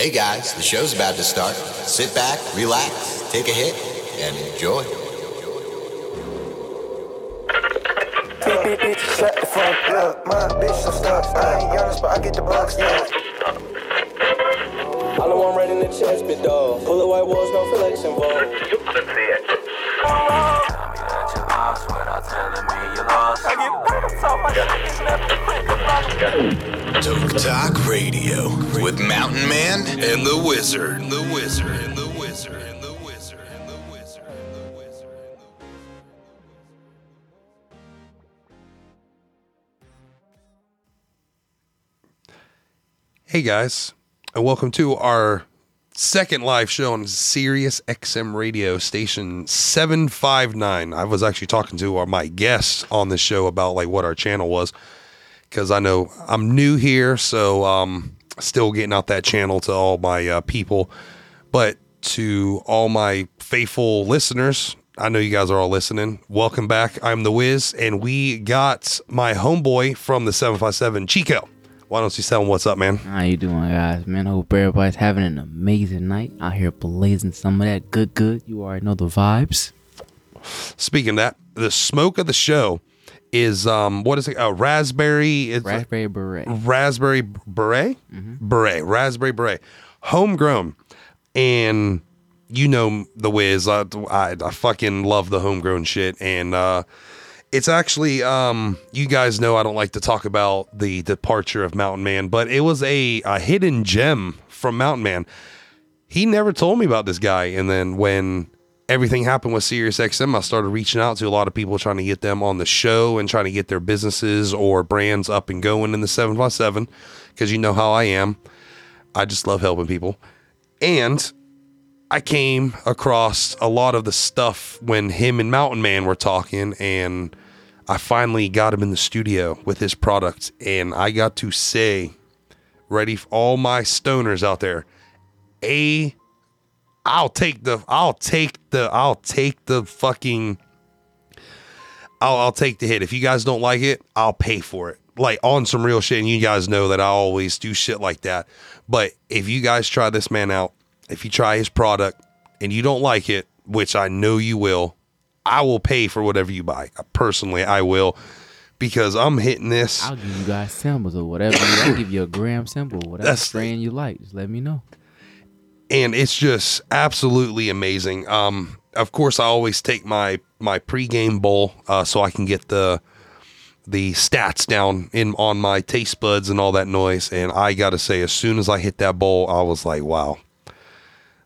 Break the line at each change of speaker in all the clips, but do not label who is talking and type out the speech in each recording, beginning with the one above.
Hey guys, the show's about to start. Sit back, relax, take a hit, and enjoy.
bitch, shut the fuck up. My bitch so stuck. I ain't yours, but I get the bucks, yeah.
All I want right in the chest, big dog. Pull the white walls, no flex involved.
Tell me that you lost without telling me you lost.
TokeTok Radio with Mountain Man and the Wizard. The Wizard. The Wizard. The Wizard. The Wizard. And the Wizard.
Hey guys, and welcome to our second live show on Sirius XM Radio Station 759. I was actually talking to our, my guests on the show about like what our channel was because I know I'm new here, so um, still getting out that channel to all my uh, people. But to all my faithful listeners, I know you guys are all listening. Welcome back. I'm the Wiz, and we got my homeboy from the 757, Chico. Why don't you tell him what's up, man?
How you doing, guys? Man, I hope everybody's having an amazing night out here blazing some of that good, good. You already know the vibes.
Speaking of that, the smoke of the show is um what is it? A raspberry. It's
Raspberry beret.
raspberry beret, beret, raspberry beret, homegrown, and you know the whiz. I, I I fucking love the homegrown shit, and uh, it's actually um you guys know I don't like to talk about the departure of Mountain Man, but it was a a hidden gem from Mountain Man. He never told me about this guy, and then when everything happened with Sirius XM, I started reaching out to a lot of people trying to get them on the show and trying to get their businesses or brands up and going in the Seven by Seven, because you know how I am. I just love helping people. And I came across a lot of the stuff when him and Mountain Man were talking, and I finally got him in the studio with his product. And I got to say, ready for all my stoners out there, a I'll take the I'll take the I'll take the fucking I'll I'll take the hit. If you guys don't like it, I'll pay for it. Like on some real shit, and you guys know that I always do shit like that. But if you guys try this man out, if you try his product and you don't like it, which I know you will, I will pay for whatever you buy. Personally, I will because I'm hitting this.
I'll give you guys samples or whatever. I'll give you a gram sample, whatever
That's-
strain you like. Just let me know.
and it's just absolutely amazing. Um, of course, I always take my my pregame bowl uh, so I can get the the stats down in on my taste buds and all that noise. And I gotta say, as soon as I hit that bowl, I was like, wow,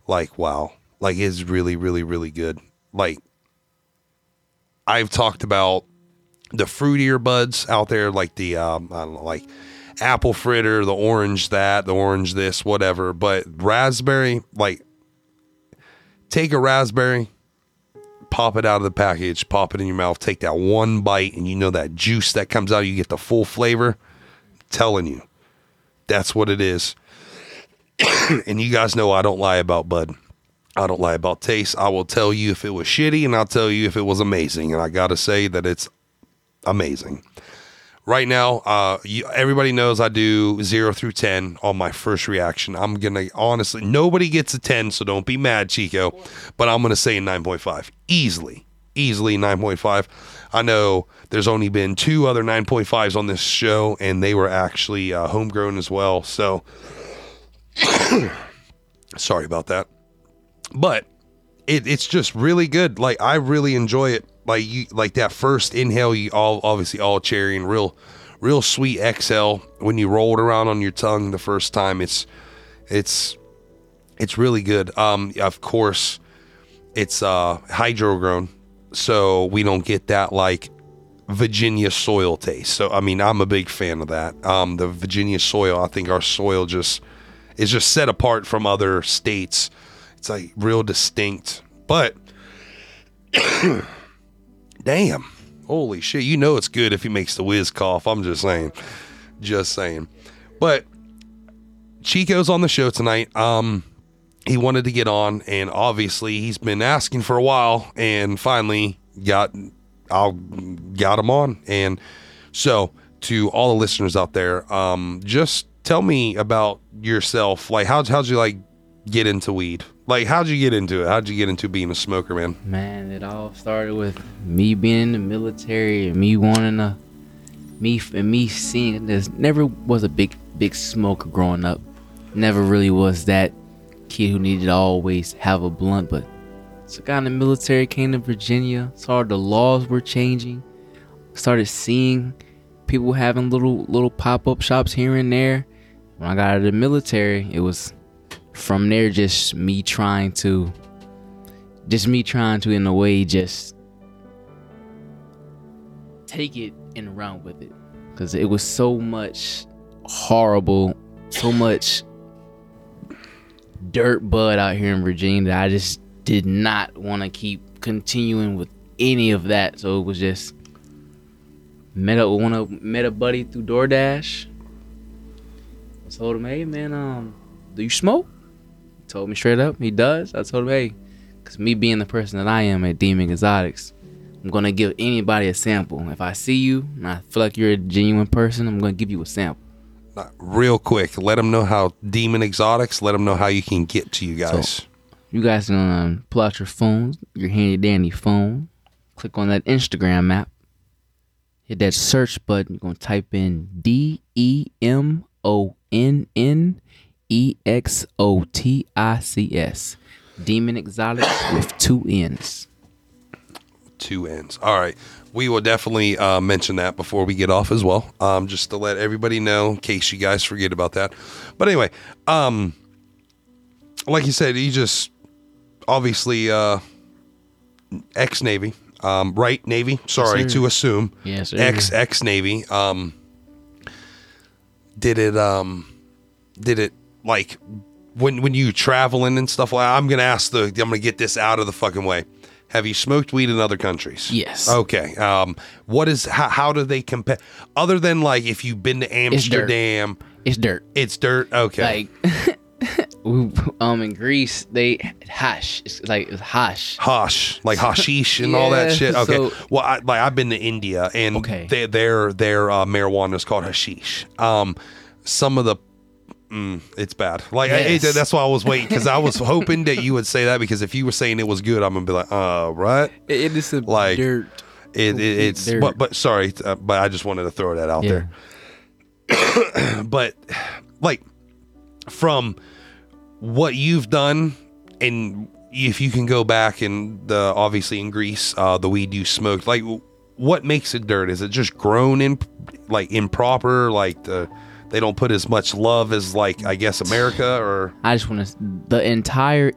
like wow, like it's really, really, really good. Like I've talked about the fruitier buds out there, like the um, I don't know, like apple fritter, the orange that, the orange this, whatever. But raspberry, like take a raspberry, pop it out of the package, pop it in your mouth, take that one bite, and you know that juice that comes out, you get the full flavor. telling you, that's what it is. and you guys know I don't lie about bud. I don't lie about taste. I will tell you if it was shitty, and I'll tell you if it was amazing. And I gotta say that it's amazing. Right now, uh, you, everybody knows I do zero through ten on my first reaction. I'm gonna honestly, nobody gets a ten, so don't be mad, Chico. But I'm gonna say nine point five easily, easily nine point five. I know there's only been two other nine point fives on this show, and they were actually uh, homegrown as well. So sorry about that but it, it's just really good. Like I really enjoy it. Like you, like that first inhale, you all obviously all cherry and real, real sweet exhale when you roll it around on your tongue the first time. It's, it's, it's really good. Um, of course, it's uh hydro grown, so we don't get that like Virginia soil taste. So I mean, I'm a big fan of that. Um, the Virginia soil, I think our soil just is just set apart from other states. It's like real distinct. But damn, holy shit, you know it's good if he makes the whiz cough. I'm just saying, just saying. But Chico's on the show tonight. Um, he wanted to get on, and obviously he's been asking for a while, and finally got I'll got him on. And so to all the listeners out there, um, just tell me about yourself. Like, how'd how'd you like get into weed? Like, how'd you get into it? How'd you get into being a smoker, man?
Man, it all started with me being in the military and me wanting to, me and me seeing this. Never was a big big smoker growing up. Never really was that kid who needed to always have a blunt. But so got in the military, came to Virginia, saw the laws were changing, started seeing people having little little pop up shops here and there. When I got out of the military, it was from there just me trying to just me trying to in a way just take it and run with it. Because it was so much horrible so much dirt bud out here in virginia that i just did not want to keep continuing with any of that. So it was just met a one of met a buddy through doordash. I told him hey man um do you smoke told me straight up he does i told him hey because me being the person that I am at Demon Exotics, I'm gonna give anybody a sample. If I see you and I feel like you're a genuine person, I'm gonna give you a sample.
Real quick, let them know how Demon Exotics. Let them know how you can get to you guys.
You guys can um, pull out your phones, your handy dandy phone, click on that Instagram app, hit that search button. You're gonna type in D E M O N N E X O T I C S. Demon Exotics with two N's.
two ends. All right. We will definitely uh, mention that before we get off as well, um, just to let everybody know in case you guys forget about that. But anyway, um, like you said, he just obviously uh, ex Navy, um, right Navy. Sorry
sir.
to assume.
Yes, sir.
Ex ex Navy. Um, did it? Um, did it like when when you traveling and stuff like? I'm gonna ask the. I'm gonna get this out of the fucking way. Have you smoked weed in other countries?
Yes.
Okay. Um, what is how, how do they compare? Other than like if you've been to. Amsterdam,
It's dirt.
it's dirt. Okay.
Like, we- um, in Greece, they hash. It's like it's hash.
Hash, like hashish and all that shit. Okay.
so-
well, I, like I've been to India and
Okay.
they, their their uh, marijuana is called hashish. Um, some of the mm, it's bad. Like I-
Yes.
it- that's why I was waiting because I was hoping that you would say that because if you were saying it was good, I'm gonna be like, uh, right.
It is a
Like,
dirt.
It, it, it's
Dirt.
but but sorry, uh, but I just wanted to throw that out
Yeah.
there. But like from what you've done and if you can go back and the obviously in Greece, uh, the weed you smoked, like what makes it dirt? Is it just grown in like improper? Like the they don't put as much love as like I guess America or
I just want to. The entire.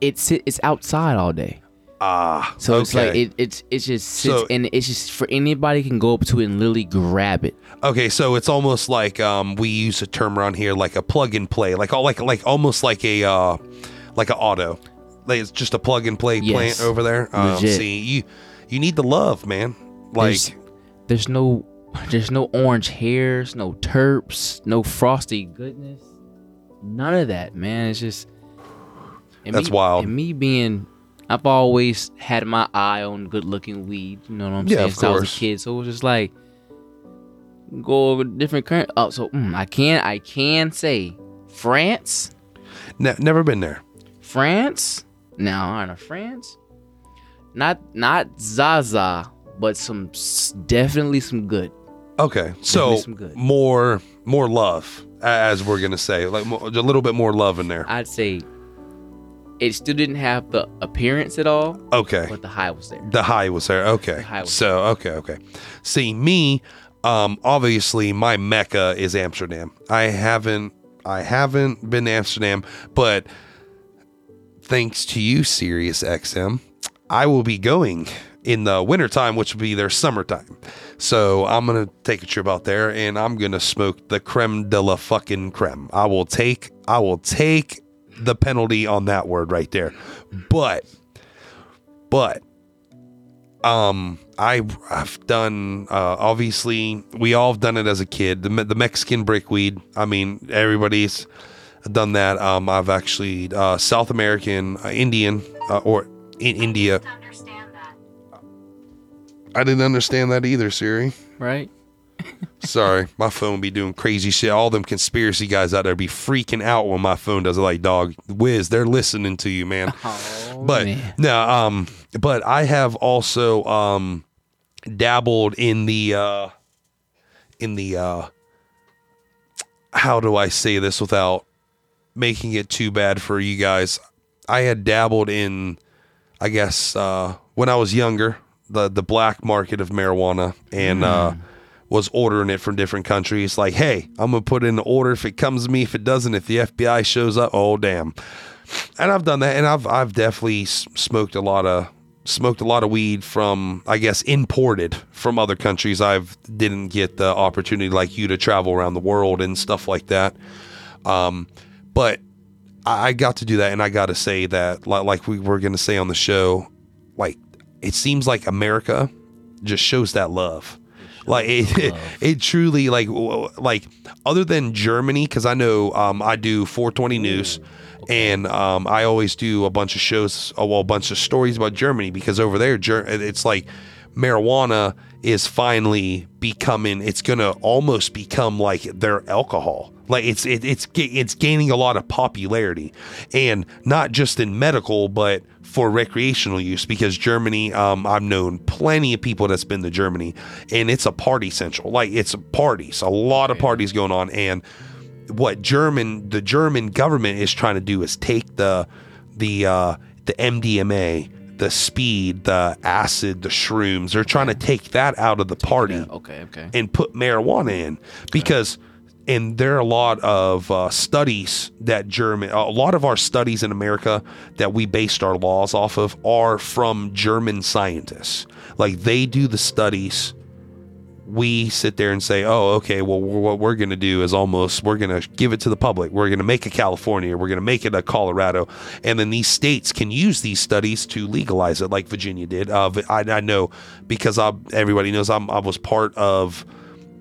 It's it's outside all day.
ah.
So it's like it, it's it's just sits
So-
and it's just for anybody can go up to it and literally grab it.
Okay, so it's almost like um, we use a term around here, like a plug and play, like all like like almost like a uh, like a auto. Like it's just a plug and play
Yes.
plant over there. Um, see, you you need the love, man. Like
There's, there's no there's no orange hairs, no terps, no frosty goodness, none of that, man. It's just
That's
me,
wild.
And me being, I've always had my eye on good looking weed. You know what I'm
Yeah,
saying?
of
Since I was a kid, so it was just like go over different current. Oh, so mm, I can I can say France,
ne- never been there.
France. Now, I know France. Not not Zaza, but some definitely some good.
Okay, so
some good.
more more love, as we're gonna say, like mo- a little bit more love in there.
I'd say it still didn't have the appearance at all,
Okay,
but the high was there.
The high was there. Okay.
high was
so okay, okay. See me, um, obviously my mecca is Amsterdam. I haven't I haven't been to Amsterdam, but thanks to you, Sirius XM, I will be going in the wintertime, which would be their summertime. So I'm gonna take a trip out there and I'm gonna smoke the creme de la fucking creme. I will take I will take the penalty on that word right there. But but um I I've done uh obviously we all have done it as a kid the the Mexican brickweed I mean everybody's done that um I've actually uh South American uh, Indian uh, or in India. I didn't understand that either Siri
Right?
Sorry, my phone be doing crazy shit. All them conspiracy guys out there be freaking out when my phone does it. Like, dog, whiz, they're listening to you, man.
Oh,
but
man.
no, um, but I have also um dabbled in the uh in the uh how do I say this without making it too bad for you guys? I had dabbled in I guess uh when I was younger, the the black market of marijuana and uh was ordering it from different countries like, "Hey, I'm going to put in the order if it comes to me, if it doesn't, if the FBI shows up, oh damn." and I've done that, and I've I've definitely s- smoked a lot of smoked a lot of weed from I guess imported from other countries. I've didn't get the opportunity like you to travel around the world and stuff like that. Um, but I I got to do that, and I got to say that like, like we were going to say on the show, like it seems like America just shows that love. Like it, it, truly like like other than Germany because I know um, I do 420 news and um, I always do a bunch of shows uh, well a bunch of stories about Germany because over there it's like marijuana is finally becoming it's gonna almost become like their alcohol. Like it's it, it's it's gaining a lot of popularity. And not just in medical but for recreational use because Germany um, I've known plenty of people that's been to Germany and it's a party central. Like it's parties a lot of parties going on. And what German the German government is trying to do is take the the uh, the MDMA, the speed, the acid, the shrooms. They're trying to take that out of the party
Yeah, okay, okay.
and put marijuana in because and there are a lot of uh, studies that German a lot of our studies in America that we based our laws off of are from German scientists. Like they do the studies we sit there and say, oh, okay, well, what we're going to do is almost, we're going to give it to the public. We're going to make a California. We're going to make it a Colorado. And then these states can use these studies to legalize it, like Virginia did. Uh, I, I know because I, everybody knows I'm, I was part of,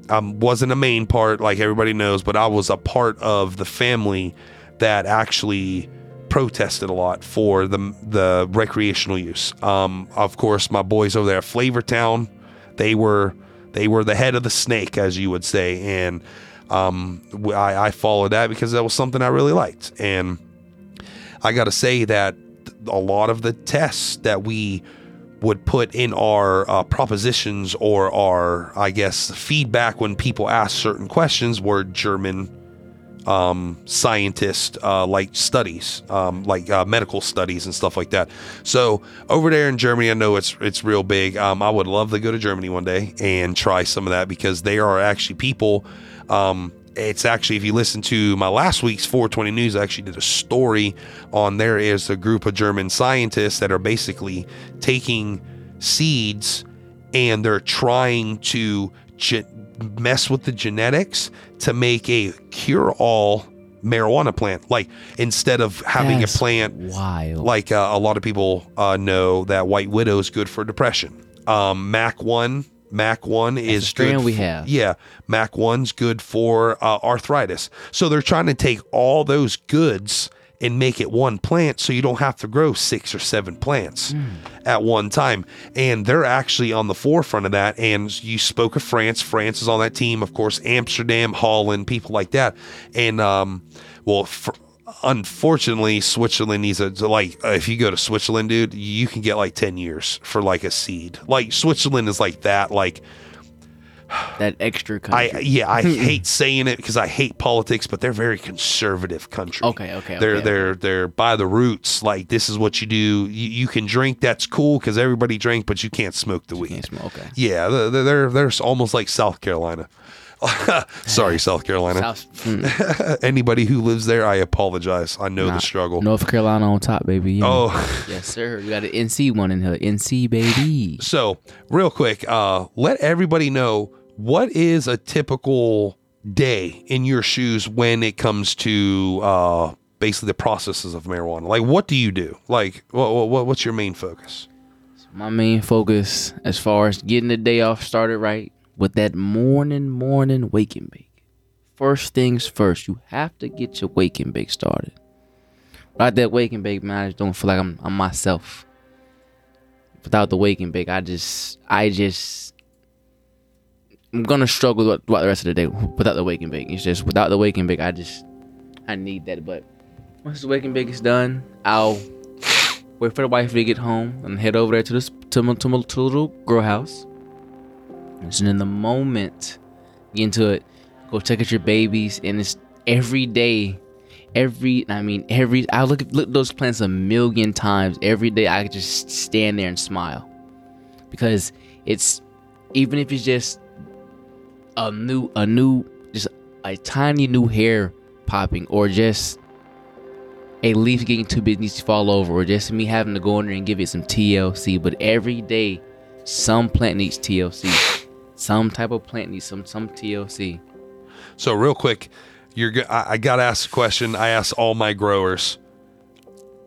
I wasn't a main part, like everybody knows, but I was a part of the family that actually protested a lot for the the recreational use. Um, of course, my boys over there Flavortown, they were they were the head of the snake, as you would say, and um, I, I followed that because that was something I really liked. And I got to say that a lot of the tests that we would put in our uh, propositions or our, I guess, feedback when people ask certain questions were German um, scientist uh, like studies, um, like uh, medical studies and stuff like that. So over there in Germany, I know it's it's real big. Um, I would love to go to Germany one day and try some of that because they are actually people. Um, it's actually if you listen to my last week's 420 news, I actually did a story on there is a group of German scientists that are basically taking seeds and they're trying to mess with the genetics to make a cure-all marijuana plant. Like instead of having
That's
a plant
wild.
like uh, a lot of people uh, know that white widow is good for depression. Um, Mac one, Mac one is
strain
good
we have.
Yeah, Mac one's good for uh, arthritis. So they're trying to take all those goods and make it one plant, so you don't have to grow six or seven plants
Hmm.
at one time. And they're actually on the forefront of that. And you spoke of France. France is on that team, of course. Amsterdam, Holland, people like that. And um, well. For, unfortunately switzerland needs a like uh, if you go to switzerland dude you can get like 10 years for like a seed like switzerland is like that like
that extra
i
country.
yeah i hate saying it because i hate politics but they're very conservative country
Okay, okay,
they're
okay,
they're they're by the roots like this is what you do you, you can drink that's cool because everybody drink but you can't smoke the weed
Can't smoke. Okay.
yeah they're, they're they're almost like south carolina sorry south carolina
South, mm,
anybody who lives there i apologize i know
nah,
the struggle
North Carolina on top, baby. Yeah.
oh
yes, sir. You got an NC one in here. NC baby.
So, real quick, uh, let everybody know what is a typical day in your shoes when it comes to uh, basically the processes of marijuana. Like, what do you do? Like, what, what what's your main focus?
My main focus, as far as getting the day off started right, with that morning, morning wake and bake. First things first, you have to get your wake and bake started. Without that wake and bake, man, I just don't feel like I'm, I'm myself. Without the wake and bake, I just, I just, I'm gonna struggle with- throughout the rest of the day without the and bake. It's just without the and bake, I just I need that. But once the and bake is done, I'll wait for the wife to get home and head over there to this to my, to my little grow house. And in the moment, get into it, go check out your babies, and it's every day. Every, I mean, every, I look at, look at those plants a million times. Every day, I just stand there and smile because it's even if it's just a new a new just a tiny new hair popping or just a leaf getting too big needs to fall over or just me having to go in there and give it some TLC but every day some plant needs TLC some type of plant needs some some TLC
So real quick, you're I, I gotta ask a question. I ask all my growers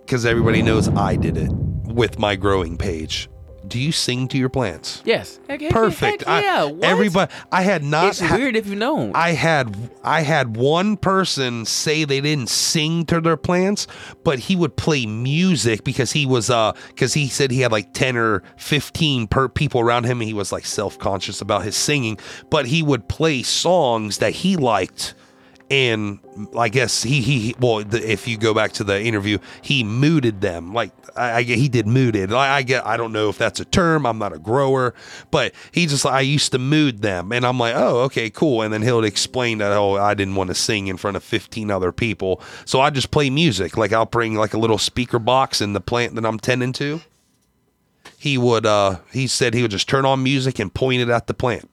because everybody knows I did it with my growing page. Do you sing to your plants?
yes Heck- heck-
Perfect.
heck yeah
I,
what?
everybody. I had not.
it's
ha-
weird if you know
I had I had one person say they didn't sing to their plants, but he would play music because he was uh because he said he had like ten or fifteen per people around him and he was like self conscious about his singing, but he would play songs that he liked. And I guess he he well, the, if you go back to the interview, he mooted them like I, I he did mooted. I, I get I don't know if that's a term. I'm not a grower, but he just I used to mood them, and I'm like, oh okay, cool. And then he'll explain that oh I didn't want to sing in front of 15 other people, so I just play music. Like I'll bring like a little speaker box in the plant that I'm tending to. He would uh he said he would just turn on music and point it at the plant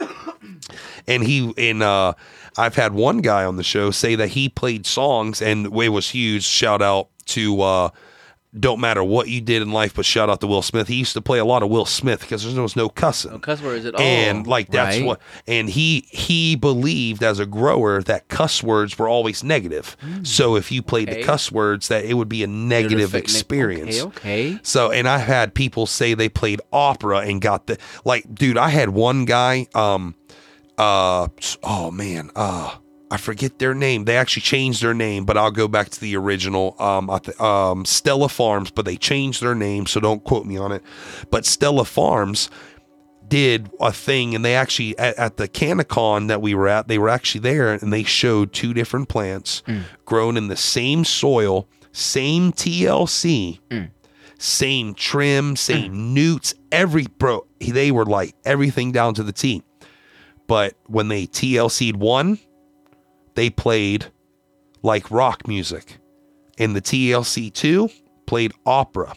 and he in uh I've had one guy on the show say that he played songs and it was huge shout out to uh don't matter what you did in life but shout out to Will Smith he used to play a lot of Will Smith because there was no cussing
no cuss words at all
and like that's
right?
what and he he believed as a grower that cuss words were always negative so if you played.
Okay.
the cuss words that it would be a negative
affect ne-
experience
okay okay
so, and I've had people say they played opera and got the like, dude. I had one guy. Um, uh, oh man, uh, I forget their name. They actually changed their name, but I'll go back to the original. Um, th- um, Stella Farms, but they changed their name, so don't quote me on it. But Stella Farms did a thing, and they actually at, at the CannaCon that we were at, they were actually there, and they showed two different plants grown in the same soil, same TLC same trim, same nutes, every bro. They were like everything down to the T. But when they TLC'd one, they played like rock music. And the TLC two played opera.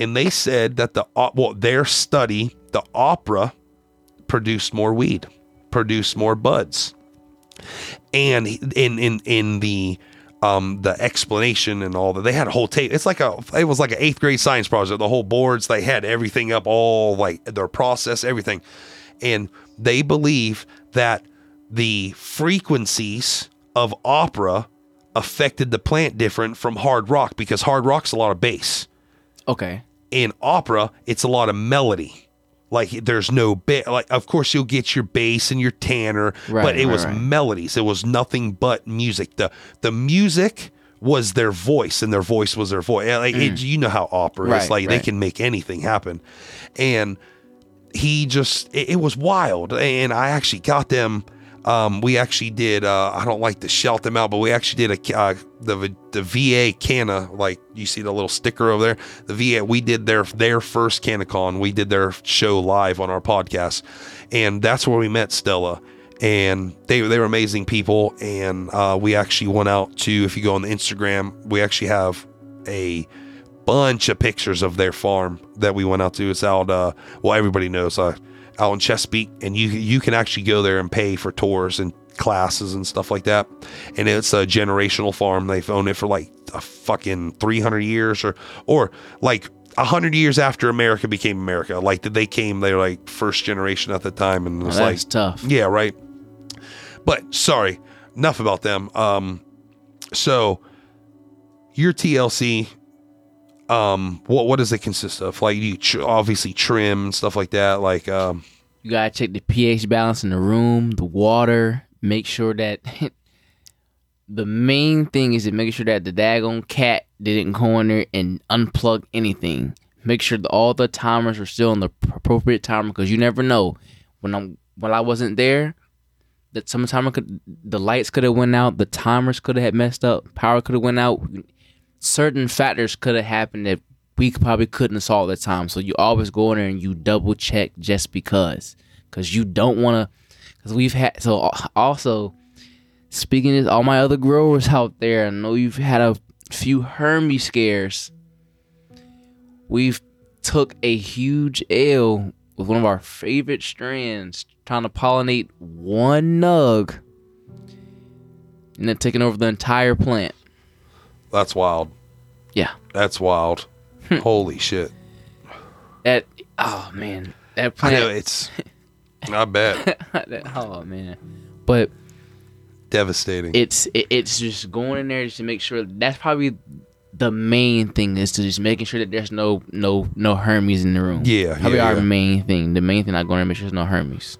And they said that the well, their study, the opera produced more weed, produced more buds. And in in in the um the explanation and all that they had a whole tape it's like a it was like an eighth grade science project the whole boards they had everything up all like their process everything and they believe that the frequencies of opera affected the plant different from hard rock because hard rock's a lot of bass
okay
in opera, it's a lot of melody. Like there's no bit. Like of course you'll get your bass and your tanner,
Right,
but it
right,
was
right.
melodies. It was nothing but music. the The music was their voice, and their voice was their voice. Like it, you know how opera is.
Mm.
Like they can make anything happen, and he just it, it was wild. And I actually got them. Um, we actually did. Uh, I don't like to shout them out, but we actually did a uh, the the VA Canna. Like you see the little sticker over there. The VA. We did their their first CannaCon. We did their show live on our podcast, and that's where we met Stella. And they they were amazing people. And uh, we actually went out to. If you go on the Instagram, we actually have a bunch of pictures of their farm that we went out to. It's out. Uh, well, everybody knows. Uh, out in Chesapeake, and you you can actually go there and pay for tours and classes and stuff like that. And it's a generational farm. They've owned it for like a fucking three hundred years, or or like a hundred years after America became America. Like they came, they were like first generation at the time, and it was
Well,
like
tough.
yeah, right. But sorry, enough about them. Um, so your TLC, um, what what does it consist of? Like you tr- obviously trim and stuff like that. Like um,
You gotta check the pH balance in the room, the water. Make sure that the main thing is to make sure that the daggone cat didn't go in there and unplug anything. Make sure that all the timers are still on the appropriate timer because you never know when I'm while I wasn't there, that sometime could the lights could have went out, the timers could have messed up, power could have went out. Certain factors could have happened that we probably couldn't have saw at the time. So you always go in there and you double check just because, because you don't want to. Because we've had so uh, also speaking to all my other growers out there, I know you've had a few hermies scares. We've took a huge L with one of our favorite strands trying to pollinate one nug and then taking over the entire plant.
That's wild.
Yeah.
That's wild. Hmm. Holy shit.
That oh man. That
I know it's I bet.
that, oh man. But
Devastating.
it's it, it's just going in there just to make sure that's probably the main thing is to just making sure that there's no no no hermies in the room.
Yeah,
Probably
yeah,
our
yeah.
main thing. The main thing I go in there and make sure there's no hermies.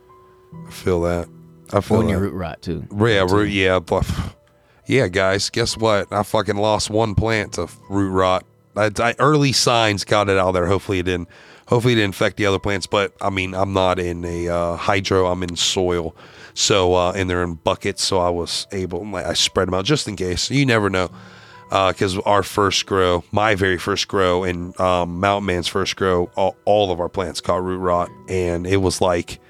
I feel that. I feel
Or in your
that.
root rot too.
Yeah, root, yeah, yeah, guys. Guess what? I fucking lost one plant to root rot. I, I early signs got it out there. Hopefully it didn't. Hopefully it didn't infect the other plants. But I mean, I'm not in a uh, hydro. I'm in soil. So uh, and they're in buckets. So I was able. I spread them out just in case. You never know. Because our first grow, my very first grow, and um, Mountain Man's first grow, all, all of our plants caught root rot, and it was like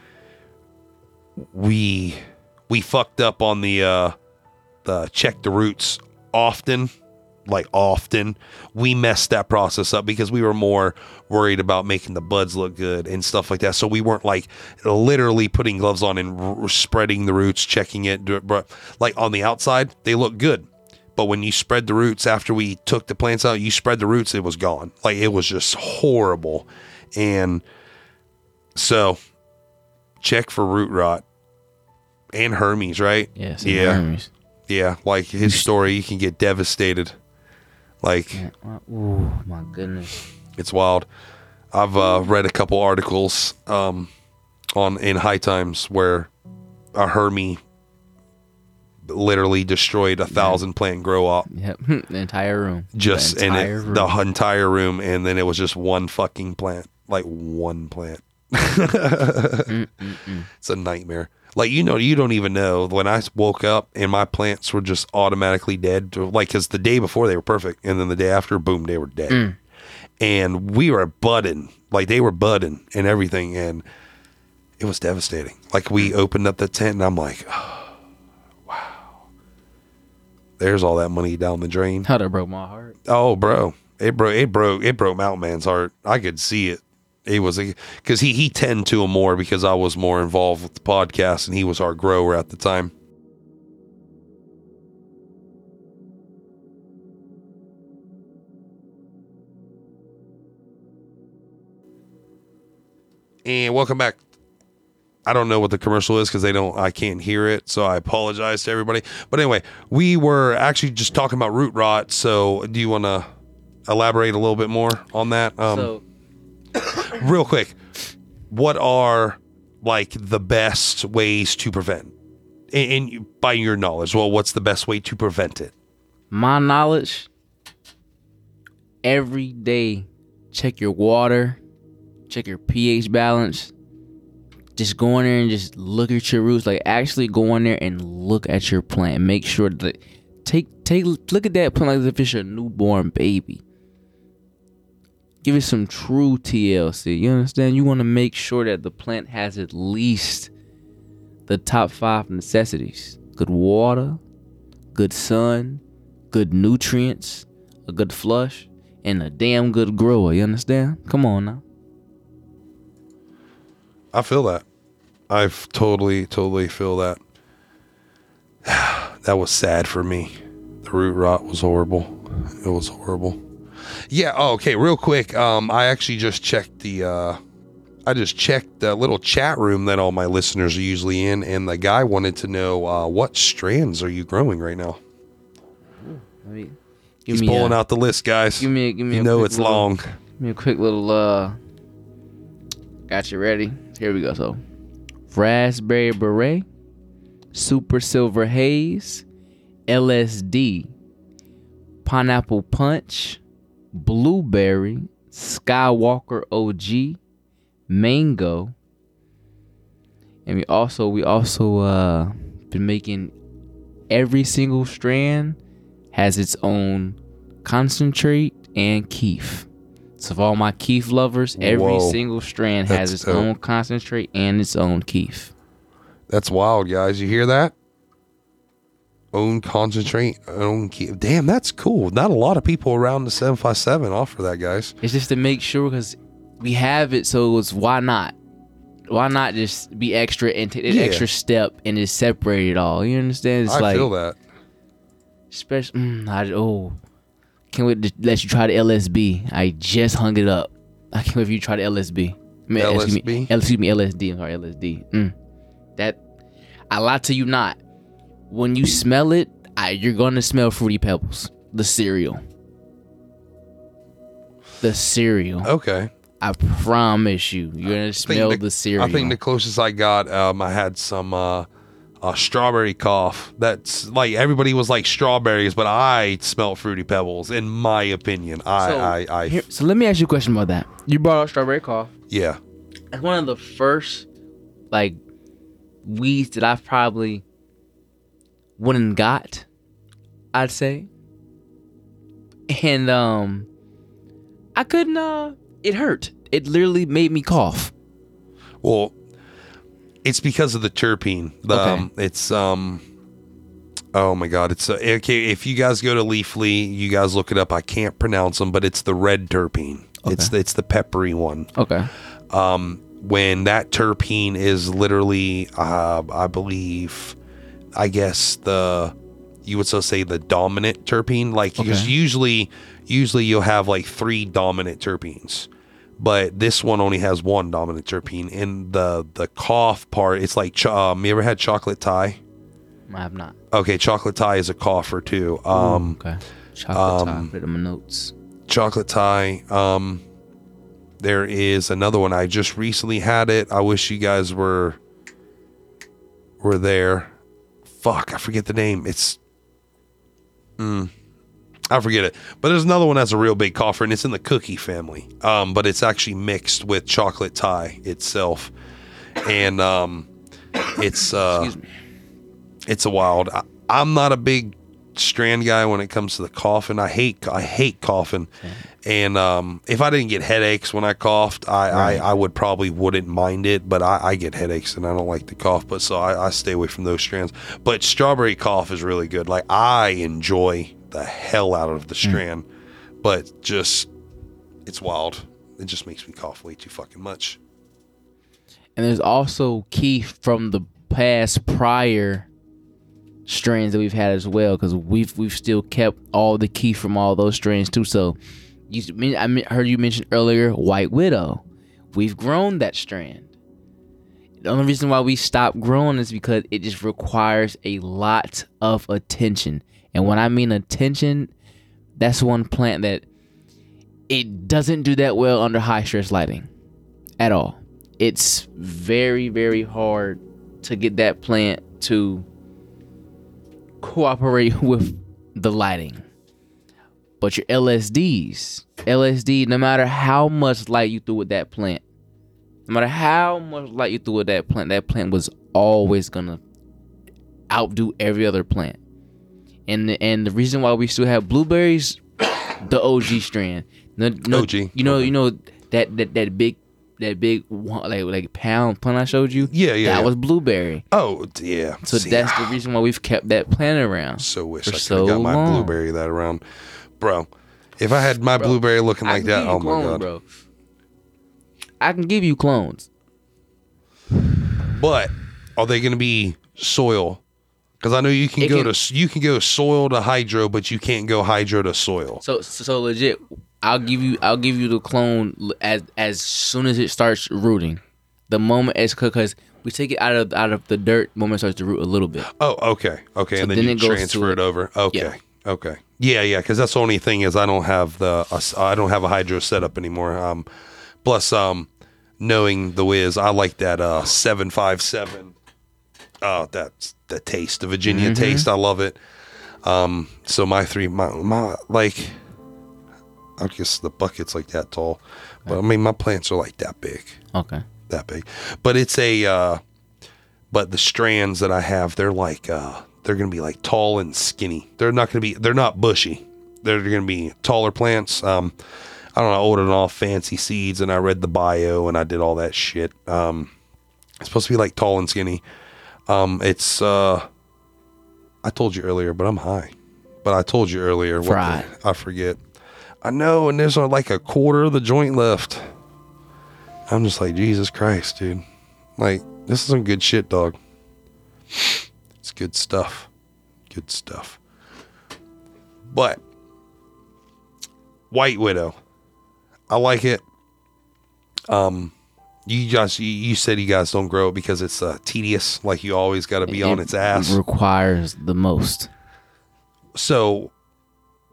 we we fucked up on the uh check the roots often like often. We messed that process up because we were more worried about making the buds look good and stuff like that. So we weren't like literally putting gloves on and r- spreading the roots checking it but like on the outside they look good. But when you spread the roots after we took the plants out you spread the roots it was gone. Like it was just horrible. And so check for root rot and hermies, right?
Yeah, some
yeah,
hermies.
Yeah. Like his story, you can get devastated. Like
Ooh, my goodness.
it's wild. I've uh, read a couple articles um, on in High Times where a hermies literally destroyed a thousand plant grow up
Yep, the entire room.
just
the
in
entire
it,
room.
the entire room, and then it was just one fucking plant, like one plant. it's a nightmare. Like you know, you don't even know. When I woke up and my plants were just automatically dead, like because the day before they were perfect, and then the day after, boom, they were dead.
Mm.
And we were budding, like they were budding and everything, and it was devastating. Like
Mm.
we opened up the tent, and I'm like, oh, wow, there's all that money down the drain.
How that broke my heart.
Oh, bro, it broke. It broke. It broke Mountain Man's heart. I could see it. It was because he he tend to him more because I was more involved with the podcast and he was our grower at the time. And welcome back. I don't know what the commercial is because they don't. I can't hear it, so I apologize to everybody. But anyway, we were actually just talking about root rot. So, do you want to elaborate a little bit more on that? Um,
so
real quick, what are like the best ways to prevent? In by your knowledge, well, what's the best way to prevent it?
my knowledge, every day, check your water, check your pH balance. Just go in there and just look at your roots. Like actually go in there and look at your plant. Make sure that take take look at that plant like if it's a newborn baby. Give it some true TLC. You understand? You want to make sure that the plant has at least the top five necessities: good water, good sun, good nutrients, a good flush, and a damn good grower. You understand? Come on now.
I feel that. I totally, totally feel that. that was sad for me. The root rot was horrible. It was horrible. Yeah. Oh, okay. Real quick. Um, I actually just checked the. Uh, I just checked the little chat room that all my listeners are usually in, and the guy wanted to know uh, what strands are you growing right now.
Give
He's
me
pulling
a,
out the list, guys.
Give me, give me.
you know it's
little-
long.
Give me a quick little. uh Got you ready? Here we go. So, raspberry beret, super silver haze, LSD, pineapple punch, blueberry, Skywalker OG, mango, And we also we also uh been making every single strand has its own concentrate and kief. So for all my kief lovers, every
Whoa.
single strand
That's
has its
dope.
own concentrate and its own kief.
That's wild, guys. You hear that? Own concentrate, own keep. Damn, that's cool. Not a lot of people around the 757 offer that, guys.
It's just to make sure because we have it, so it's why not? Why not just be extra and take that
Yeah.
extra step and just separate it all? You understand? It's
I
like
feel that.
Special. Mm, I, oh, can't wait to let you try the LSB. I just hung it up. I can't wait for you to try the LSB. I mean, Excuse me,
LSB?
Excuse me, LSD. I'm sorry, LSD. Mm. That I lie to you not. When you smell it, I, you're gonna smell fruity pebbles. The cereal. The cereal.
Okay.
I promise you, you're gonna
I think
smell the, cereal.
I think the closest I got, um, I had some uh, uh, strawberry cough. That's like everybody was like strawberries, but I smelled fruity pebbles. In my opinion, I,
so,
I, I,
here- so let me ask you a question about that. You brought up strawberry cough.
yeah.
It's one of the first like weeds that I've probably went and got, I'd say. And um I couldn't uh it hurt. It literally made me cough.
Well, it's because of the terpene. The,
Okay.
um, it's um. Oh my God! It's uh, okay. If you guys go to Leafly, you guys look it up. I can't pronounce them, but it's the red terpene. Okay. It's the, it's the peppery one.
Okay.
Um, when that terpene is literally, uh, I believe, I guess the you would so say the dominant terpene, like because usually usually you'll have like three dominant terpenes but this one only has one dominant terpene and the the cough part it's like um, you ever had chocolate Thai
I have not.
okay chocolate Thai is a cougher too um
Okay. Chocolate
um,
top. Put it in my notes.
chocolate Thai um there is another one i just recently had it i wish you guys were were there fuck i forget the name. It's mm, i forget it. But there's another one that's a real big cougher and it's in the cookie family. Um but it's actually mixed with chocolate Thai itself. And um it's uh it's a wild. I, I'm not a big strand guy when it comes to the coughing. I hate I hate coughing, and um, if I didn't get headaches when I coughed, I,
Right.
I, I would probably wouldn't mind it. But I, I get headaches and I don't like to cough. But so I, I stay away from those strands. But strawberry cough is really good. Like I enjoy the hell out of the strand, but just it's wild. It just makes me cough way too fucking much.
And there's also kief from the past prior strains that we've had as well, because we've we've still kept all the kief from all those strains too. So, you I heard you mention earlier White Widow. We've grown that strand. The only reason why we stopped growing is because it just requires a lot of attention. And when I mean attention, that's one plant that it doesn't do that well under high stress lighting at all. It's very, very hard to get that plant to cooperate with the lighting. But your LSDs, LSD, no matter how much light you threw at that plant, no matter how much light you threw at that plant, that plant was always gonna outdo every other plant. And the, and the reason why we still have blueberries, the OG strand. No, no,
OG,
You know,
okay.
you know that that that big that big one- like like pound plant I showed you.
Yeah, yeah,
That
yeah.
was blueberry.
Oh yeah.
So
See,
that's the reason why we've kept that plant around.
So wish
for
I
so
got my
long.
blueberry that around, bro. If I had my blueberry looking like that, oh my god!
bro. I can give you clones.
But are they going to be soil? Because I know you can
It
go
can-
to you can go soil to hydro, but you can't go hydro to soil.
So so legit. I'll give you I'll give you the clone as as soon as it starts rooting. The moment it's because we take it out of out of the dirt. Moment it starts to root a little bit.
Oh, okay, okay,
So
and then,
then
you
it
transfer it
a-
over. Okay,
Yeah.
okay, yeah, yeah. Because that's the only thing is I don't have the uh, I don't have a hydro setup anymore. Um, plus, um, knowing the whiz, I like that uh seven five seven. Oh, that's the taste, the Virginia
Mm-hmm.
taste. I love it. Um, so my three, my my like, I guess the bucket's like that tall, but I mean my plants are like that big
Okay.
that big. But it's a uh but the strands that I have, they're like uh, they're gonna be like tall and skinny. They're not gonna be. They're not bushy. They're gonna be taller plants. Um, I don't know. I ordered all fancy seeds, and I read the bio, and I did all that shit. Um, it's supposed to be like tall and skinny. Um, it's uh, I told you earlier, but I'm high. But I told you earlier. what the- I forget. I know, and there's uh, like a quarter of the joint left. I'm just like Jesus Christ, dude. Like this is some good shit, dog. It's good stuff. Good stuff. But White Widow, I like it. Um, you guys, you, said you guys don't grow it because it's uh, tedious. Like you always got to be on its ass.
requires the most.
so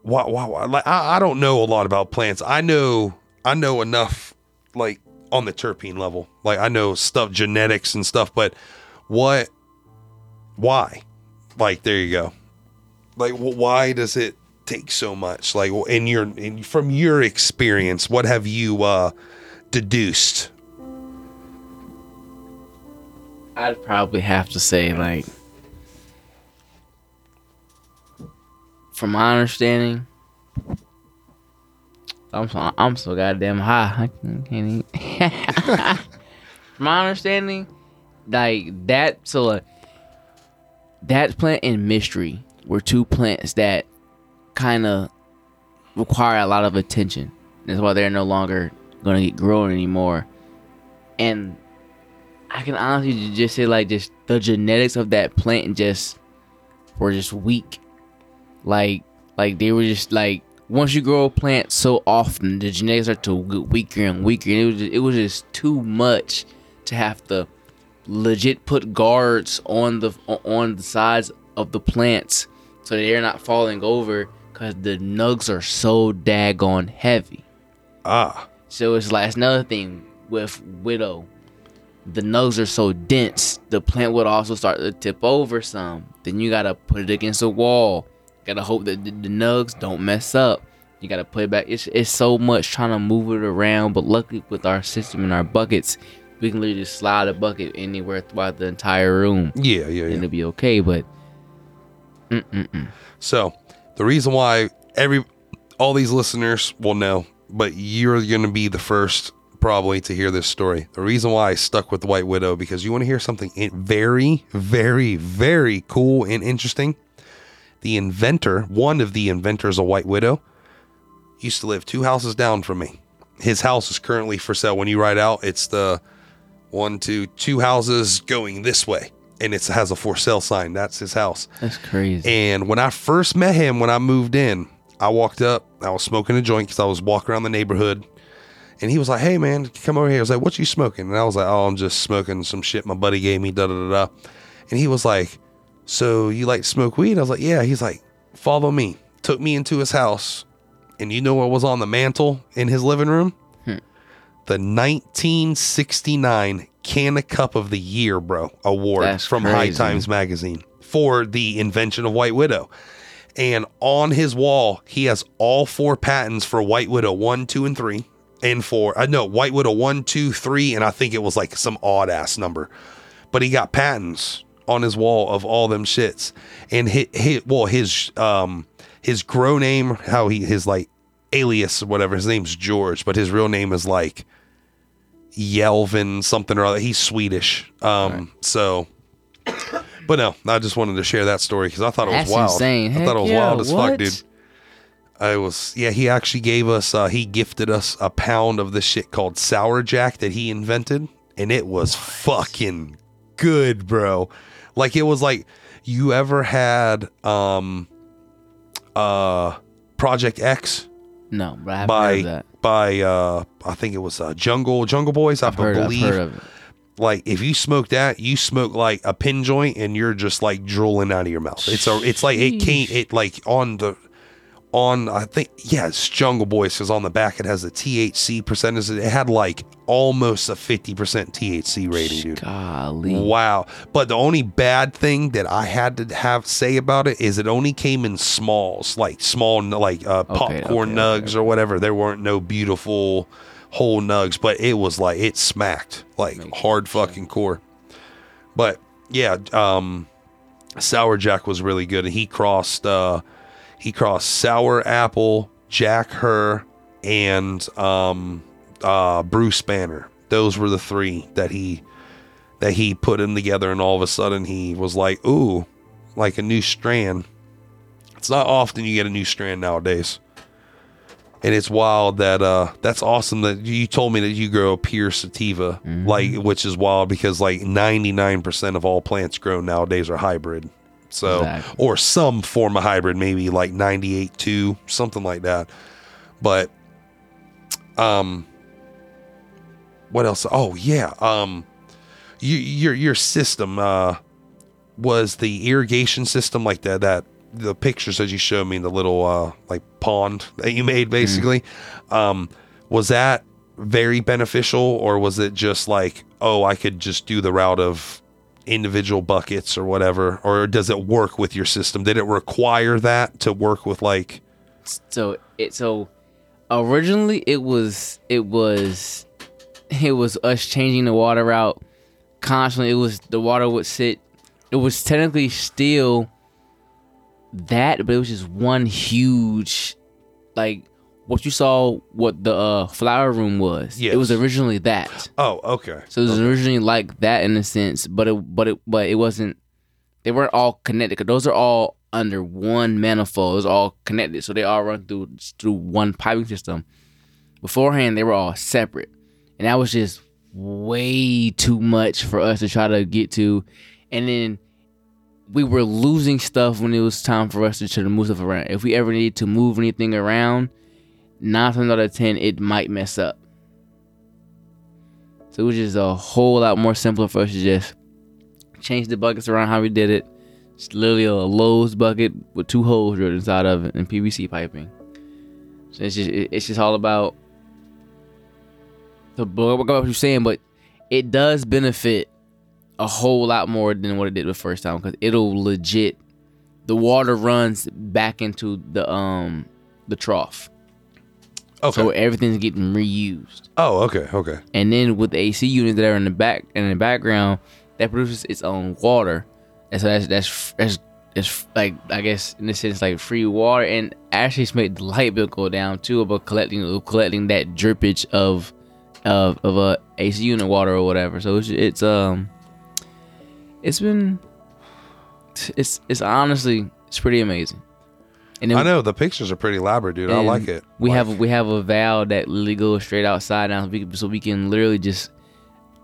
why, why, why like I, I don't know a lot about plants i know i know enough like on the terpene level like i know stuff genetics and stuff but what why like there you go like wh- why does it take so much like in your in, from your experience what have you uh deduced
I'd probably have to say like from my understanding I'm so I'm so goddamn high. I can't, can't even. from my understanding, like that so like, that plant and mystery were two plants that kind of require a lot of attention. That's why they're no longer gonna get grown anymore. And I can honestly just say like just the genetics of that plant just were just weak. Like like they were just like once you grow a plant so often, the genetics start to get weaker and weaker. And it was just, it was just too much to have to legit put guards on the on the sides of the plants so they're not falling over because the nugs are so daggone heavy.
ah
So it's like it's another thing with widow. The nugs are so dense, the plant would also start to tip over some. Then you gotta put it against a wall. Gotta hope that the, the nugs don't mess up. You gotta put it back. It's it's so much trying to move it around, but luckily with our system and our buckets, we can literally just slide a bucket anywhere throughout the entire room,
yeah yeah yeah.
and it'll be okay. But
So the reason why every all these listeners will know, but you're going to be the first probably to hear this story. The reason why I stuck with the White Widow because you want to hear something very, very, very cool and interesting. The inventor, one of the inventors of White Widow, used to live two houses down from me. His house is currently for sale. When you ride out, it's the one, two, two houses going this way, and it has a for sale sign. That's his house.
that's crazy.
And when I first met him, when I moved in, I walked up. I was smoking a joint because I was walking around the neighborhood. And he was like, "Hey man, come over here." I was like, "What you smoking?" And I was like, "Oh, I'm just smoking some shit my buddy gave me." Da da da da. And he was like, "So you like smoke weed?" I was like, "Yeah." He's like, "Follow me." Took me into his house, and you know what was on the mantle in his living room? The 1969 Canna Cup of the Year, bro, award
That's
from High. Times magazine for the invention of White Widow. And on his wall, he has all four patents for White Widow one, two, and three. And for I know White Widow one, two, three, and I think it was like some odd ass number. But he got patents on his wall of all them shits. And his, his well, his um his grow name, how he his like alias whatever, his name's George, but his real name is like Yelvin something or other. He's Swedish. Um so but no, I just wanted to share that story because I thought it was
That's
wild.
insane.
I thought it was
yeah,
wild as
what?
fuck, dude. I was yeah, he actually gave us uh he gifted us a pound of this shit called Sour Jack that he invented and it was fucking good, bro. Like it was like you ever had um uh Project X
No, but I haven't heard of
by
that.
by uh I think it was uh Jungle Jungle Boys, I
I've heard, I've
believe
heard of it.
like if you smoke that, you smoke like a pin joint and you're just like drooling out of your mouth. It's a it's like it can't it like on the on I think yeah, Jungle Boys because on the back it has a THC percentage. It had like almost a fifty percent THC rating, dude.
Golly.
Wow. But the only bad thing that I had to have say about it is it only came in smalls, like small like uh, popcorn
okay,
nugs or whatever. There weren't no beautiful whole nugs, but it was like it smacked like hard fucking core. But yeah, um, Sour Jack was really good, and he crossed uh, he crossed Sour Apple, Jack Herer, and um, uh, Bruce Banner. Those were the three that he that he put them together, and all of a sudden he was like, "Ooh, like a new strand." It's not often you get a new strand nowadays, and it's wild that uh, that's awesome that you told me that you grow a pure sativa, like which is wild because like ninety nine percent of all plants grown nowadays are hybrid. So
Exactly.
or some form of hybrid, maybe like ninety eight two, something like that. But um what else? Oh yeah. Um you, your your system uh was the irrigation system like that that the pictures that you showed me the little uh like pond that you made basically um was that very beneficial or was it just like oh I could just do the route of individual buckets or whatever or does it work with your system? Did it require that to work with like
so it so originally it was it was it was us changing the water route constantly. It was the water would sit it was technically still that but it was just one huge like what you saw what the uh, flower room was Yeah it was originally that
oh okay
so it was originally like that in a sense, but it but it but it wasn't. They weren't all connected. those are all under one manifold. It's all connected, so they all run through through one piping system. Beforehand, they were all separate, and that was just way too much for us to try to get to. And then we were losing stuff when it was time for us to try to move stuff around. If we ever needed to move anything around, nine times out of ten, it might mess up. So it was just a whole lot more simpler for us to just change the buckets around how we did it. It's literally a Lowe's bucket with two holes drilled inside of it and PVC piping. So it's just it's just all about the what what you're saying, but it does benefit a whole lot more than what it did the first time because it'll legit the water runs back into the um the trough,
okay
so everything's getting reused.
oh okay okay
and then with the AC units that are in the back and in the background, that produces its own water, and so that's that's that's it's like I guess in a sense like free water, and actually it's made the light bill go down too about collecting collecting that drippage of of of a AC unit water or whatever. So it's it's um it's been it's it's honestly it's pretty amazing. And then-
I know the pictures are pretty elaborate dude I like it
We
Like-
have we have a valve that literally goes straight outside now, so we, can- so we can literally just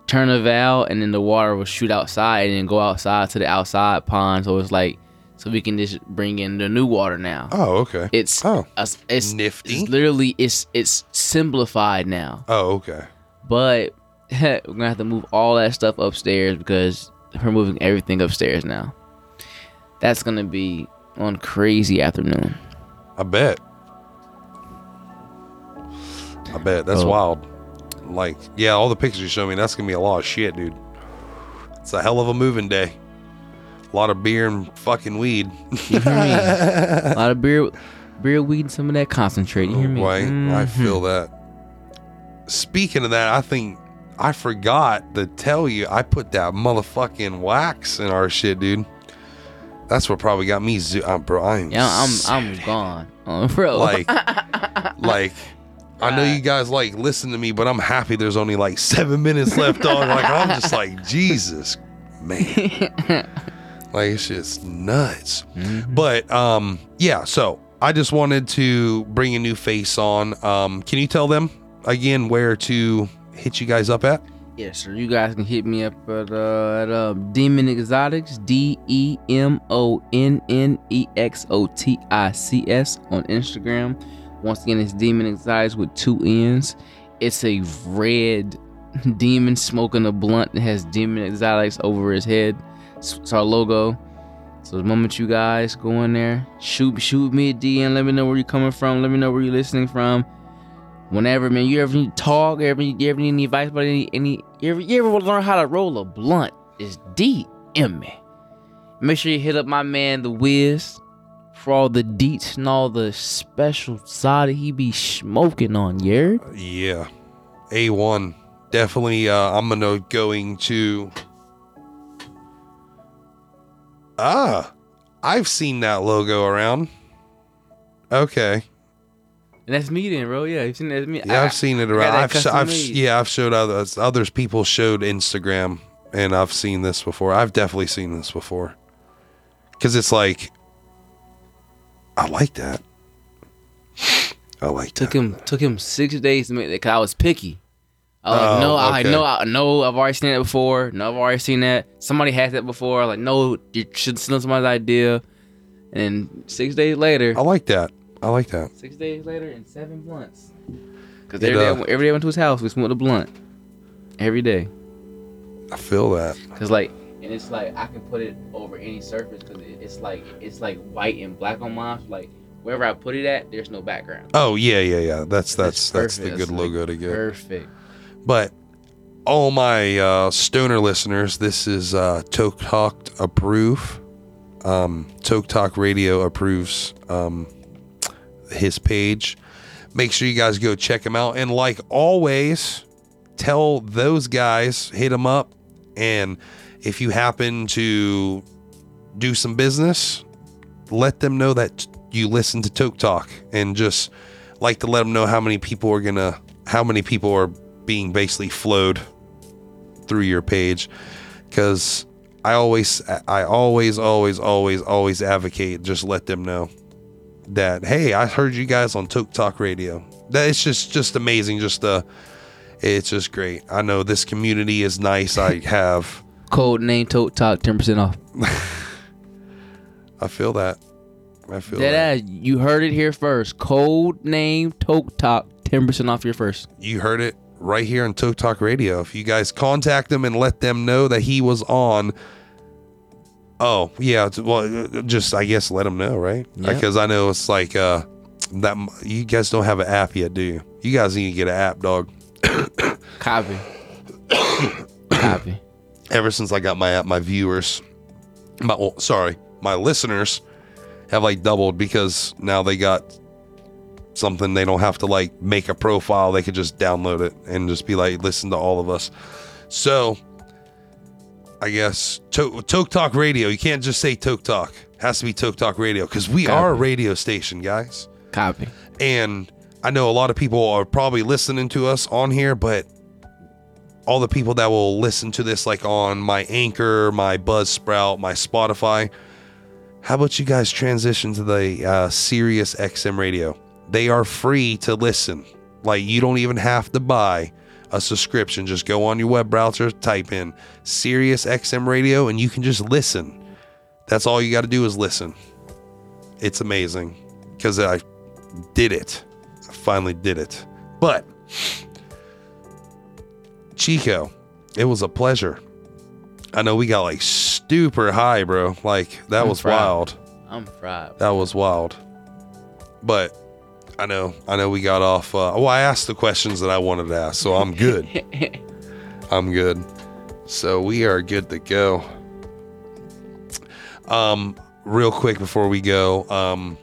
turn a valve and then the water will shoot outside and then go outside to the outside pond. So it's like so we can just bring in the new water now.
oh okay
It's
oh
it's, it's
Nifty.
It's literally it's it's simplified now,
oh okay
but we're gonna have to move all that stuff upstairs because we're moving everything upstairs now. That's gonna be one crazy afternoon.
I bet. I bet that's
Oh.
wild. Like, yeah, all the pictures you show me, that's gonna be a lot of shit, dude. It's a hell of a moving day. A lot of beer and fucking weed.
You hear me? a lot of beer, beer, weed, and some of that concentrate. You hear me?
Right, I
Mhm.
feel that. Speaking of that, I think I forgot to tell you I put that motherfucking wax in our shit, dude. That's what probably got me, zo- uh, bro. I'm
Yeah, I'm I'm gone, oh, bro.
like like I know you guys like listen to me, but I'm happy there's only like seven minutes left on. Like I'm just like Jesus, man. like it's just nuts. But um, yeah. So I just wanted to bring a new face on. Um, can you tell them again where to hit you guys up at?
Yes, sir. You guys can hit me up at uh, at uh, Demon Exotics, D E M O N N E X O T I C S on Instagram. Once again, it's Demon Exotics with two N's. It's a red demon smoking a blunt that has Demon Exotics over his head. It's, our logo. So the moment you guys go in there, shoot shoot me a DM. Let me know where you're coming from. Let me know where you're listening from. Whenever, man, you ever need to talk, ever, you ever need any advice about any, any you ever, you ever want to learn how to roll a blunt, it's DM me. Make sure you hit up my man, The Wiz, for all the deets and all the special side he be smoking on, heard?
Yeah, A1. Definitely. Uh, I'm gonna going to Ah, I've seen that logo around. Okay.
And that's me then, bro. Yeah, you've seen that. Me.
Yeah,
I-
I've seen it around. I've, sh- I've yeah, I've showed others. Others people showed Instagram, and I've seen this before. I've definitely seen this before. Because it's like, I like that. I like
Took
that.
him took him six days to make that because I was picky. I was like,
Oh,
no, I
okay.
know, I know, I've already seen that before. No, I've already seen that. Somebody has that before. Like, no, you should steal somebody's idea. And six days later,
I like that. I like that.
six days later, and seven blunts. Because
It,
every, day I
uh,
went- every day I went to his house, we smoked a blunt. Every day.
I feel that.
Cause like, and it's like I can put it over any surface because it's like it's like white and black on mine. So, like wherever I put it at, there's no background.
Oh yeah, yeah, yeah. That's that's
It's
that's the
perfect.
good
It's, like,
logo to get.
Perfect.
But all my uh, stoner listeners, this is uh, TokeTok approve. Um, TokeTok Radio approves um, his page. Make sure you guys go check him out. And like always, tell those guys, hit them up. And if you happen to do some business, let them know that you listen to TokeTok and just like to let them know how many people are gonna how many people are being basically flowed through your page because I always I always always always always advocate just let them know that hey I heard you guys on TokeTok Radio that it's just just amazing just uh it's just great I know this community is nice I have
Code name Tote Talk, ten percent off.
I feel that I feel
That
that.
ass, you heard it here first. Code name Tote Talk, ten percent off your first.
you heard it right here on TokeTok Radio. If you guys contact them and let them know that he was on, oh yeah, well, uh, just I guess let them know, right? Because I know it's like uh that you guys don't have an app yet, do you? You guys need to get an app, dog.
Copy. Copy.
Ever since I got my app, my viewers, my well, sorry, my listeners have like doubled because now they got something they don't have to like make a profile they could just download it and just be like listen to all of us so i guess to- toketok radio you can't just say toketok has to be toketok radio because we are a radio station guys
Copy.
and I know a lot of people are probably listening to us on here, but all the people that will listen to this, like on my Anchor, my Buzzsprout, my Spotify, how about you guys transition to the uh, Sirius XM radio? They are free to listen. Like you don't even have to buy a subscription. Just go on your web browser, type in Sirius XM radio, and you can just listen. That's all you got to do is listen. It's amazing because I did it. I finally did it. But Chico, it was a pleasure. I know we got like super high, bro. Like that
I'm
was
proud.
wild.
I'm fried.
That was wild. But I know, I know we got off. Uh, well, I asked the questions that I wanted to ask, so I'm good. I'm good. So we are good to go. Um, real quick before we go, um,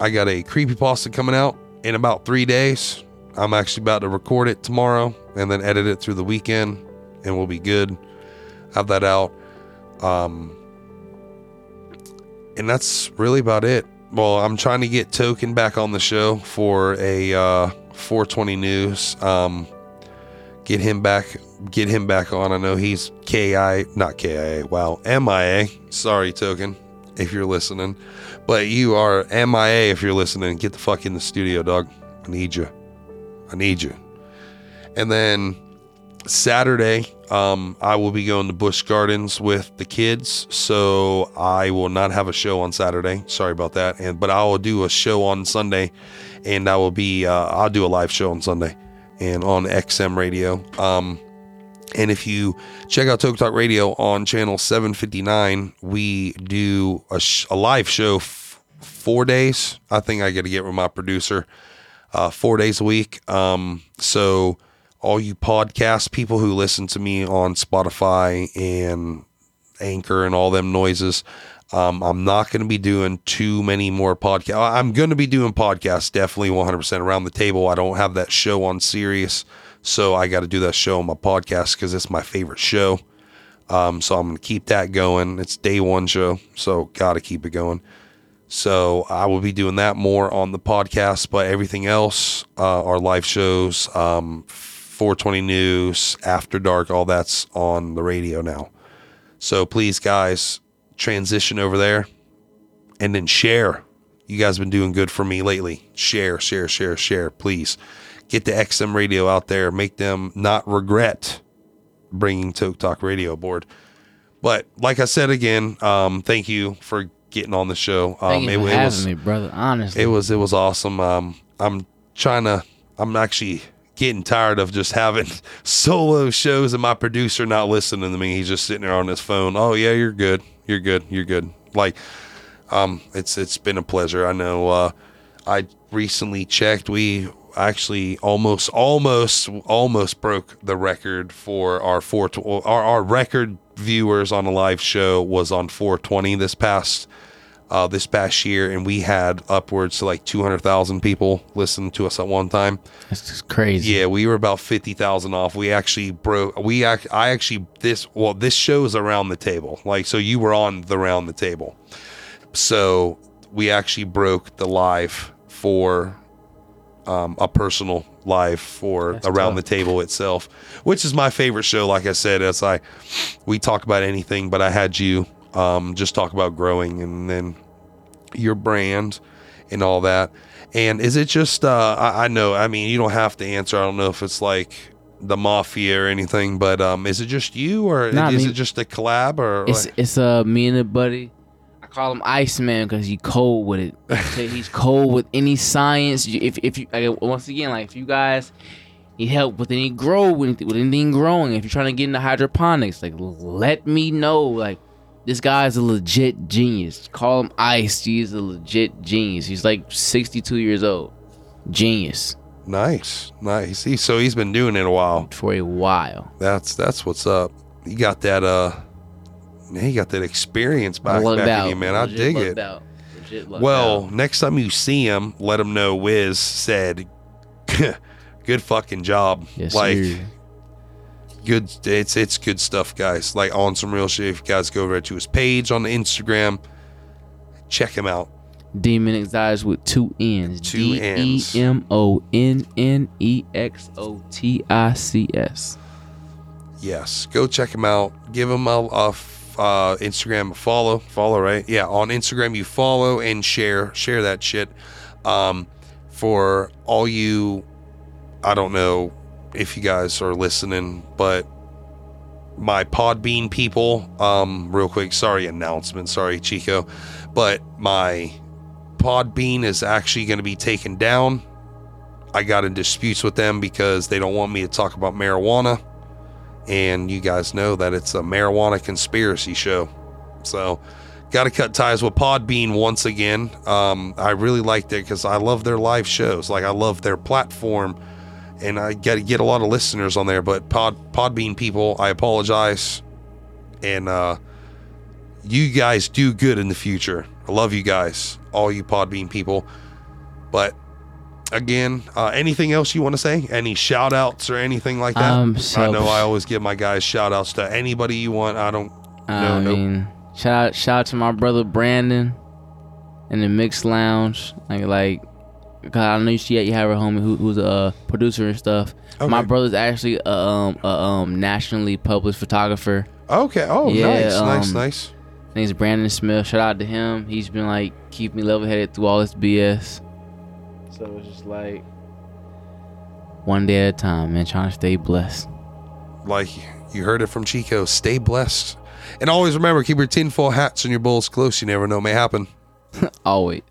I got a creepy pasta coming out in about three days. I'm actually about to record it tomorrow and then edit it through the weekend, and we'll be good. Have that out. Um, and that's really about it. Well, I'm trying to get Token back on the show for a uh, 420 news. Um, get him back. Get him back on. I know he's KI, not KIA. Wow, MIA. Sorry, Token, if you're listening, but you are MIA if you're listening. Get the fuck in the studio, dog. I need you. I need you. And then Saturday, um, I will be going to Busch Gardens with the kids, so I will not have a show on Saturday. Sorry about that. And but I will do a show on Sunday, and I will be uh, I'll do a live show on Sunday, and on XM Radio. Um, and if you check out TokeTok Radio on channel 759, we do a, sh- a live show f- four days. I think I got to get with my producer uh, four days a week. Um, so all you podcast people who listen to me on Spotify and Anchor and all them noises, um, I'm not going to be doing too many more podcasts. I'm going to be doing podcasts definitely 100% around the table. I don't have that show on Sirius, so I got to do that show on my podcast because it's my favorite show. Um, so I'm gonna keep that going. It's day one show, so gotta keep it going. So I will be doing that more on the podcast, but everything else, uh, our live shows, um, 420 News, After Dark, all that's on the radio now. So please, guys, transition over there and then share. You guys have been doing good for me lately. Share, share, share, share. Please get the XM radio out there. Make them not regret bringing TokeTok Radio aboard. But like I said again, um, thank you for getting on the show. Um,
Thank you for
it,
having
was
me, brother. Honestly,
it was it was awesome. Um, I'm trying to. I'm actually getting tired of just having solo shows and my producer not listening to me. He's just sitting there on his phone. Oh yeah, you're good. You're good. You're good. Like, um, it's it's been a pleasure. I know. Uh, I recently checked. We actually almost almost almost broke the record for our four our our record viewers on a live show was on 420 this past uh, this past year, and we had upwards to like 200,000 people listen to us at one time.
That's just crazy.
Yeah, we were about 50,000 off. We actually broke, we, act, I actually, this, well, this show's around the table. Like, so you were on the round the table. So we actually broke the live for um, a personal live for
That's
around
tough.
the table itself, which is my favorite show. Like I said, as I, we talk about anything, but I had you um, just talk about growing and then your brand and all that. And is it just, uh, I, I know, I mean, you don't have to answer. I don't know if it's like the mafia or anything, but um, is it just you or
Nah, I
is
mean-
it just a collab or
It's
like-
it's uh me and a buddy. I call him Iceman because he cold with it. He's cold with any science. If if you like, once again like if you guys need help with any grow with, with anything growing, if you're trying to get into hydroponics, like let me know. Like this guy's a legit genius. Call him Ice. He's a legit genius. He's like 62 years old. Genius
nice, nice. He, so he's been doing it a while.
for a while.
That's that's what's up. He got that uh, man, you got that experience back, back
out.
in you, man. I
Legit
dig it.
out. Legit
Well,
out.
next time you see him, let him know Wiz said, "Good fucking job."
yes,
like
sir.
Good. It's it's good stuff, guys. Like on some real shit. If you guys go over to his page on the Instagram, check him out.
Demon Exotics with two N's.
Two
D E
Ns.
M O N N E X O T I C S.
Yes, go check him out. Give him a, uh, Instagram a follow. Follow, right? Yeah, on Instagram you follow and share share that shit. Um, for all you, I don't know if you guys are listening, but my Podbean people, um, real quick, sorry announcement, sorry Chico, but my Podbean is actually going to be taken down. I got in disputes with them because they don't want me to talk about marijuana and you guys know that it's a marijuana conspiracy show. So, got to cut ties with Podbean once again. Um, I really liked it because I love their live shows. Like I love their platform, and I get get a lot of listeners on there. But Pod Podbean people, I apologize, and uh, you guys do good in the future. I love you guys, all you Podbean people. But again, uh, anything else you want to say? Any shout outs or anything like that?
Um,
I know I always give my guys shout outs to anybody you want. I don't
I
no,
mean, shout out, shout out to my brother Brandon in the Mix Lounge. Like, like, I know you, see- you have a homie who, who's a producer and stuff. My brother's actually a, um, a um, nationally published photographer.
Okay. Oh,
Yeah,
nice, nice,
um,
nice.
His name's Brandon Smith. Shout out to him. He's been like keeping me level headed through all this BS. So it's just like one day at a time, man. Trying to stay blessed.
Like you heard it from Chico. Stay blessed, and always remember keep your tinfoil hats and your bowls close. You never know may happen.
Always.